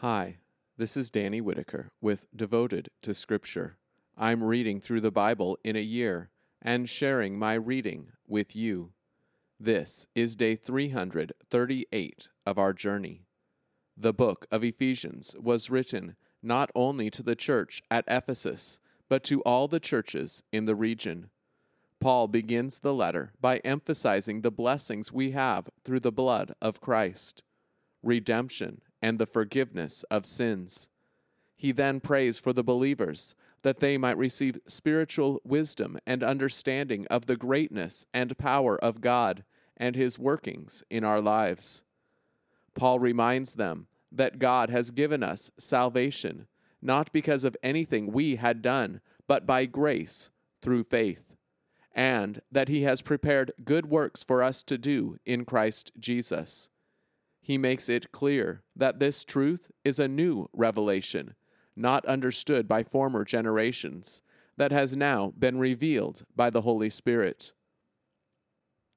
Hi, this is Danny Whitaker with Devoted to Scripture. I'm reading through the Bible in a year and sharing my reading with you. This is day 338 of our journey. The book of Ephesians was written not only to the church at Ephesus, but to all the churches in the region. Paul begins the letter by emphasizing the blessings we have through the blood of Christ redemption and the forgiveness of sins. He then prays for the believers that they might receive spiritual wisdom and understanding of the greatness and power of God and his workings in our lives. Paul reminds them that God has given us salvation, not because of anything we had done, but by grace through faith, and that he has prepared good works for us to do in Christ Jesus he makes it clear that this truth is a new revelation, not understood by former generations, that has now been revealed by the Holy Spirit.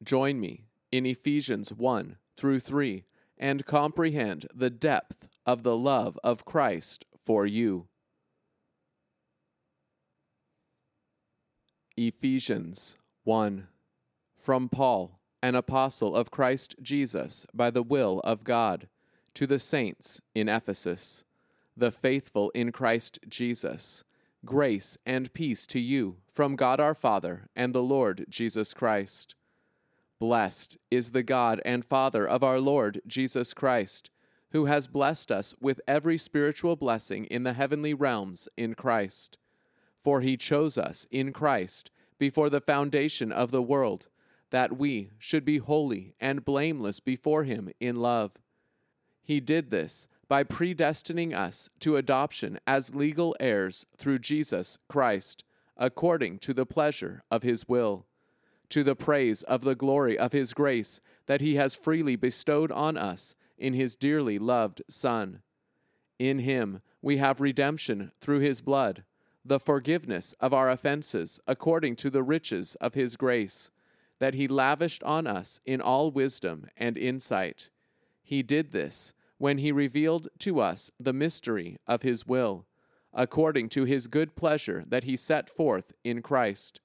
Join me in Ephesians 1 through 3 and comprehend the depth of the love of Christ for you. Ephesians 1 From Paul an apostle of Christ Jesus by the will of God, to the saints in Ephesus, the faithful in Christ Jesus, grace and peace to you from God our Father and the Lord Jesus Christ. Blessed is the God and Father of our Lord Jesus Christ, who has blessed us with every spiritual blessing in the heavenly realms in Christ. For he chose us in Christ before the foundation of the world that we should be holy and blameless before him in love. He did this by predestining us to adoption as legal heirs through Jesus Christ, according to the pleasure of his will, to the praise of the glory of his grace that he has freely bestowed on us in his dearly loved Son. In him we have redemption through his blood, the forgiveness of our offenses according to the riches of his grace that he lavished on us in all wisdom and insight. He did this when he revealed to us the mystery of his will, according to his good pleasure that he set forth in Christ,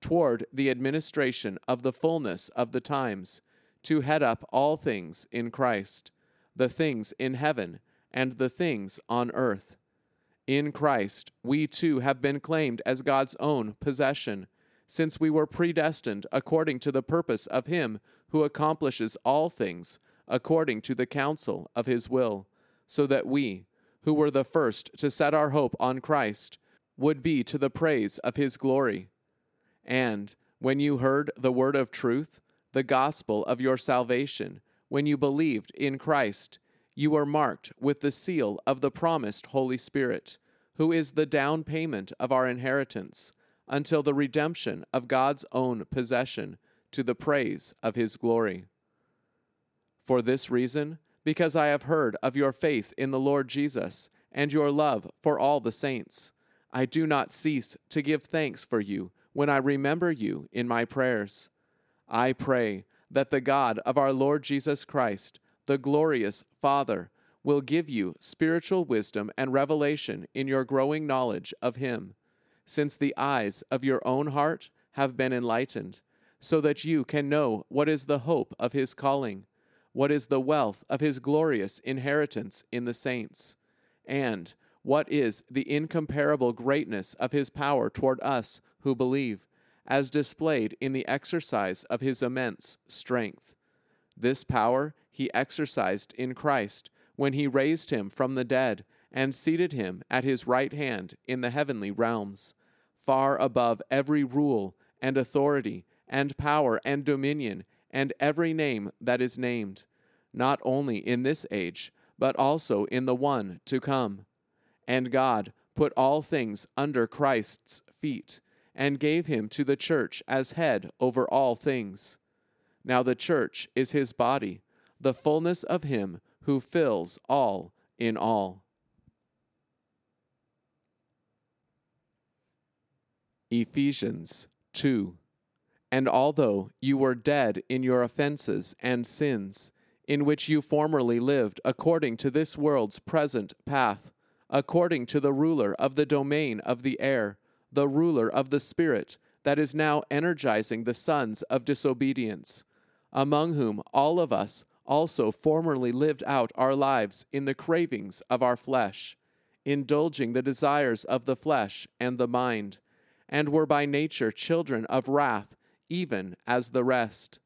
toward the administration of the fullness of the times, to head up all things in Christ, the things in heaven and the things on earth. In Christ, we too have been claimed as God's own possession since we were predestined according to the purpose of Him who accomplishes all things according to the counsel of His will, so that we, who were the first to set our hope on Christ, would be to the praise of His glory. And when you heard the word of truth, the gospel of your salvation, when you believed in Christ, you were marked with the seal of the promised Holy Spirit, who is the down payment of our inheritance until the redemption of God's own possession to the praise of his glory. For this reason, because I have heard of your faith in the Lord Jesus and your love for all the saints, I do not cease to give thanks for you when I remember you in my prayers. I pray that the God of our Lord Jesus Christ, the glorious Father, will give you spiritual wisdom and revelation in your growing knowledge of him since the eyes of your own heart have been enlightened, so that you can know what is the hope of his calling, what is the wealth of his glorious inheritance in the saints, and what is the incomparable greatness of his power toward us who believe, as displayed in the exercise of his immense strength. This power he exercised in Christ when he raised him from the dead and seated him at his right hand in the heavenly realms far above every rule and authority and power and dominion and every name that is named, not only in this age, but also in the one to come. And God put all things under Christ's feet, and gave him to the church as head over all things. Now the church is his body, the fullness of him who fills all in all. Ephesians 2. And although you were dead in your offenses and sins, in which you formerly lived according to this world's present path, according to the ruler of the domain of the air, the ruler of the Spirit that is now energizing the sons of disobedience, among whom all of us also formerly lived out our lives in the cravings of our flesh, indulging the desires of the flesh and the mind, and were by nature children of wrath, even as the rest.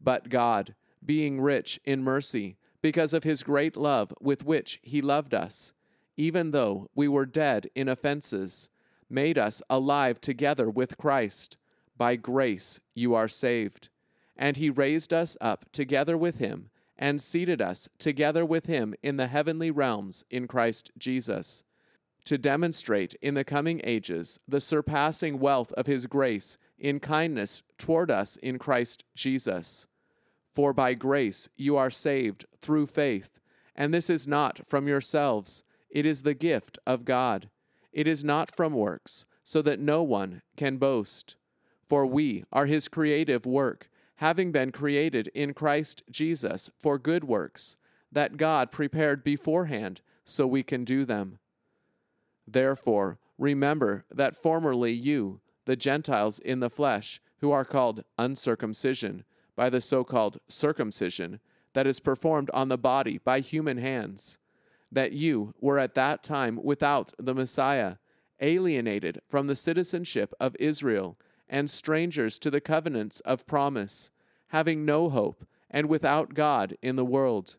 But God, being rich in mercy, because of his great love with which he loved us, even though we were dead in offenses, made us alive together with Christ. By grace you are saved. And he raised us up together with him, and seated us together with him in the heavenly realms in Christ Jesus, to demonstrate in the coming ages the surpassing wealth of his grace in kindness toward us in Christ Jesus. For by grace you are saved through faith, and this is not from yourselves, it is the gift of God. It is not from works, so that no one can boast. For we are his creative work, having been created in Christ Jesus for good works, that God prepared beforehand so we can do them. Therefore, remember that formerly you, the Gentiles in the flesh, who are called uncircumcision, by the so called circumcision that is performed on the body by human hands, that you were at that time without the Messiah, alienated from the citizenship of Israel, and strangers to the covenants of promise, having no hope, and without God in the world.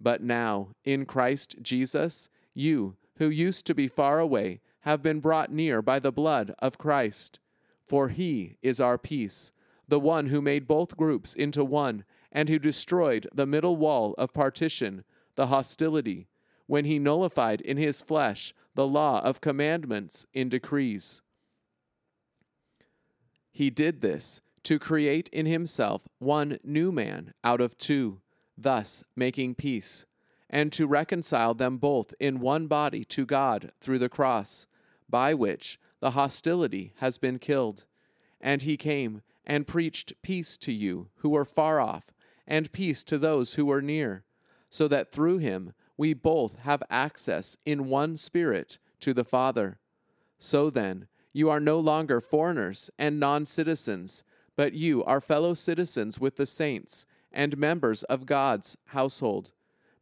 But now, in Christ Jesus, you, who used to be far away, have been brought near by the blood of Christ. For he is our peace the one who made both groups into one, and who destroyed the middle wall of partition, the hostility, when he nullified in his flesh the law of commandments in decrees. He did this to create in himself one new man out of two, thus making peace, and to reconcile them both in one body to God through the cross, by which the hostility has been killed. And he came and preached peace to you who were far off, and peace to those who were near, so that through him we both have access in one Spirit to the Father. So then, you are no longer foreigners and non citizens, but you are fellow citizens with the saints and members of God's household,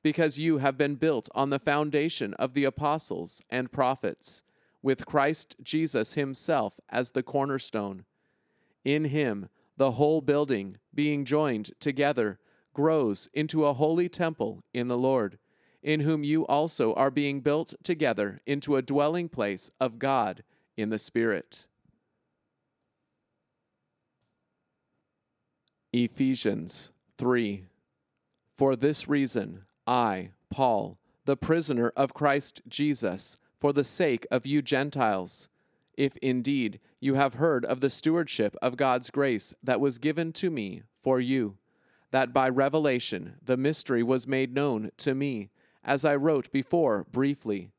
because you have been built on the foundation of the apostles and prophets, with Christ Jesus Himself as the cornerstone in him, the whole building, being joined together, grows into a holy temple in the Lord, in whom you also are being built together into a dwelling place of God in the Spirit. Ephesians 3 For this reason, I, Paul, the prisoner of Christ Jesus, for the sake of you Gentiles, if indeed you have heard of the stewardship of God's grace that was given to me for you, that by revelation the mystery was made known to me, as I wrote before briefly.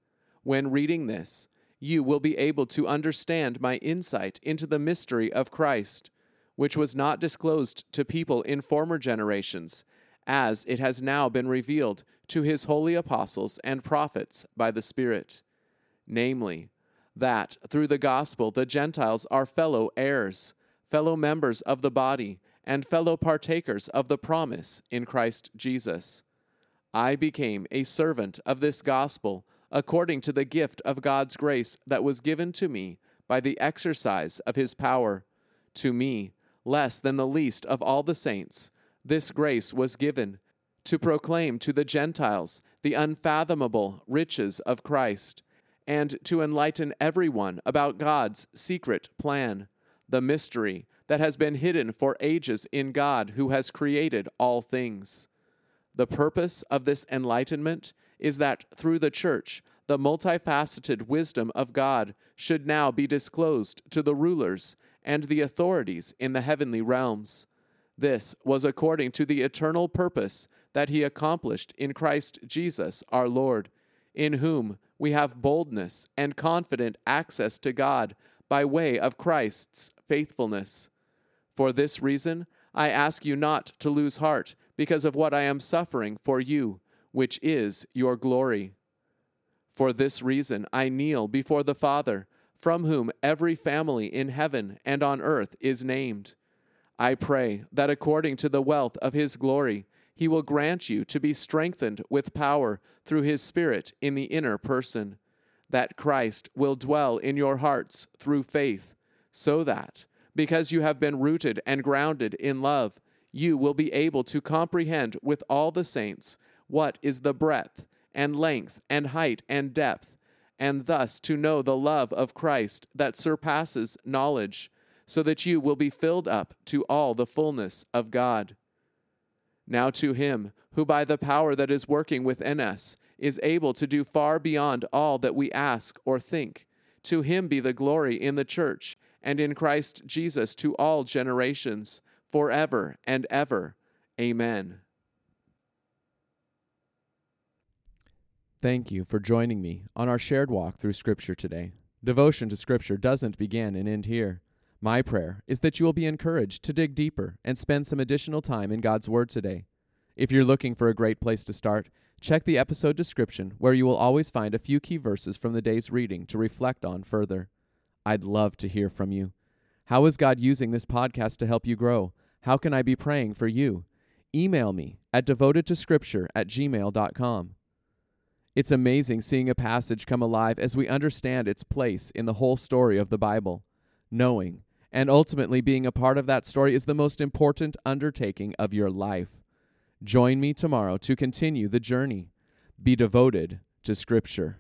When reading this, you will be able to understand my insight into the mystery of Christ, which was not disclosed to people in former generations, as it has now been revealed to his holy apostles and prophets by the Spirit. Namely, that through the gospel the Gentiles are fellow heirs, fellow members of the body, and fellow partakers of the promise in Christ Jesus. I became a servant of this gospel according to the gift of God's grace that was given to me by the exercise of his power. To me, less than the least of all the saints, this grace was given to proclaim to the Gentiles the unfathomable riches of Christ and to enlighten everyone about God's secret plan, the mystery that has been hidden for ages in God who has created all things. The purpose of this enlightenment is that through the church, the multifaceted wisdom of God should now be disclosed to the rulers and the authorities in the heavenly realms. This was according to the eternal purpose that He accomplished in Christ Jesus our Lord, in whom we have boldness and confident access to God by way of Christ's faithfulness. For this reason, I ask you not to lose heart because of what I am suffering for you, which is your glory. For this reason I kneel before the Father, from whom every family in heaven and on earth is named. I pray that according to the wealth of his glory, he will grant you to be strengthened with power through his Spirit in the inner person, that Christ will dwell in your hearts through faith, so that, because you have been rooted and grounded in love, you will be able to comprehend with all the saints what is the breadth and length and height and depth, and thus to know the love of Christ that surpasses knowledge, so that you will be filled up to all the fullness of God. Now to him who by the power that is working within us is able to do far beyond all that we ask or think, to him be the glory in the church and in Christ Jesus to all generations, forever and ever. Amen. Thank you for joining me on our shared walk through Scripture today. Devotion to Scripture doesn't begin and end here. My prayer is that you will be encouraged to dig deeper and spend some additional time in God's Word today. If you're looking for a great place to start, check the episode description where you will always find a few key verses from the day's reading to reflect on further. I'd love to hear from you. How is God using this podcast to help you grow? How can I be praying for you? Email me at devotedtoscripture at gmail.com. It's amazing seeing a passage come alive as we understand its place in the whole story of the Bible. Knowing and ultimately being a part of that story is the most important undertaking of your life. Join me tomorrow to continue the journey. Be devoted to Scripture.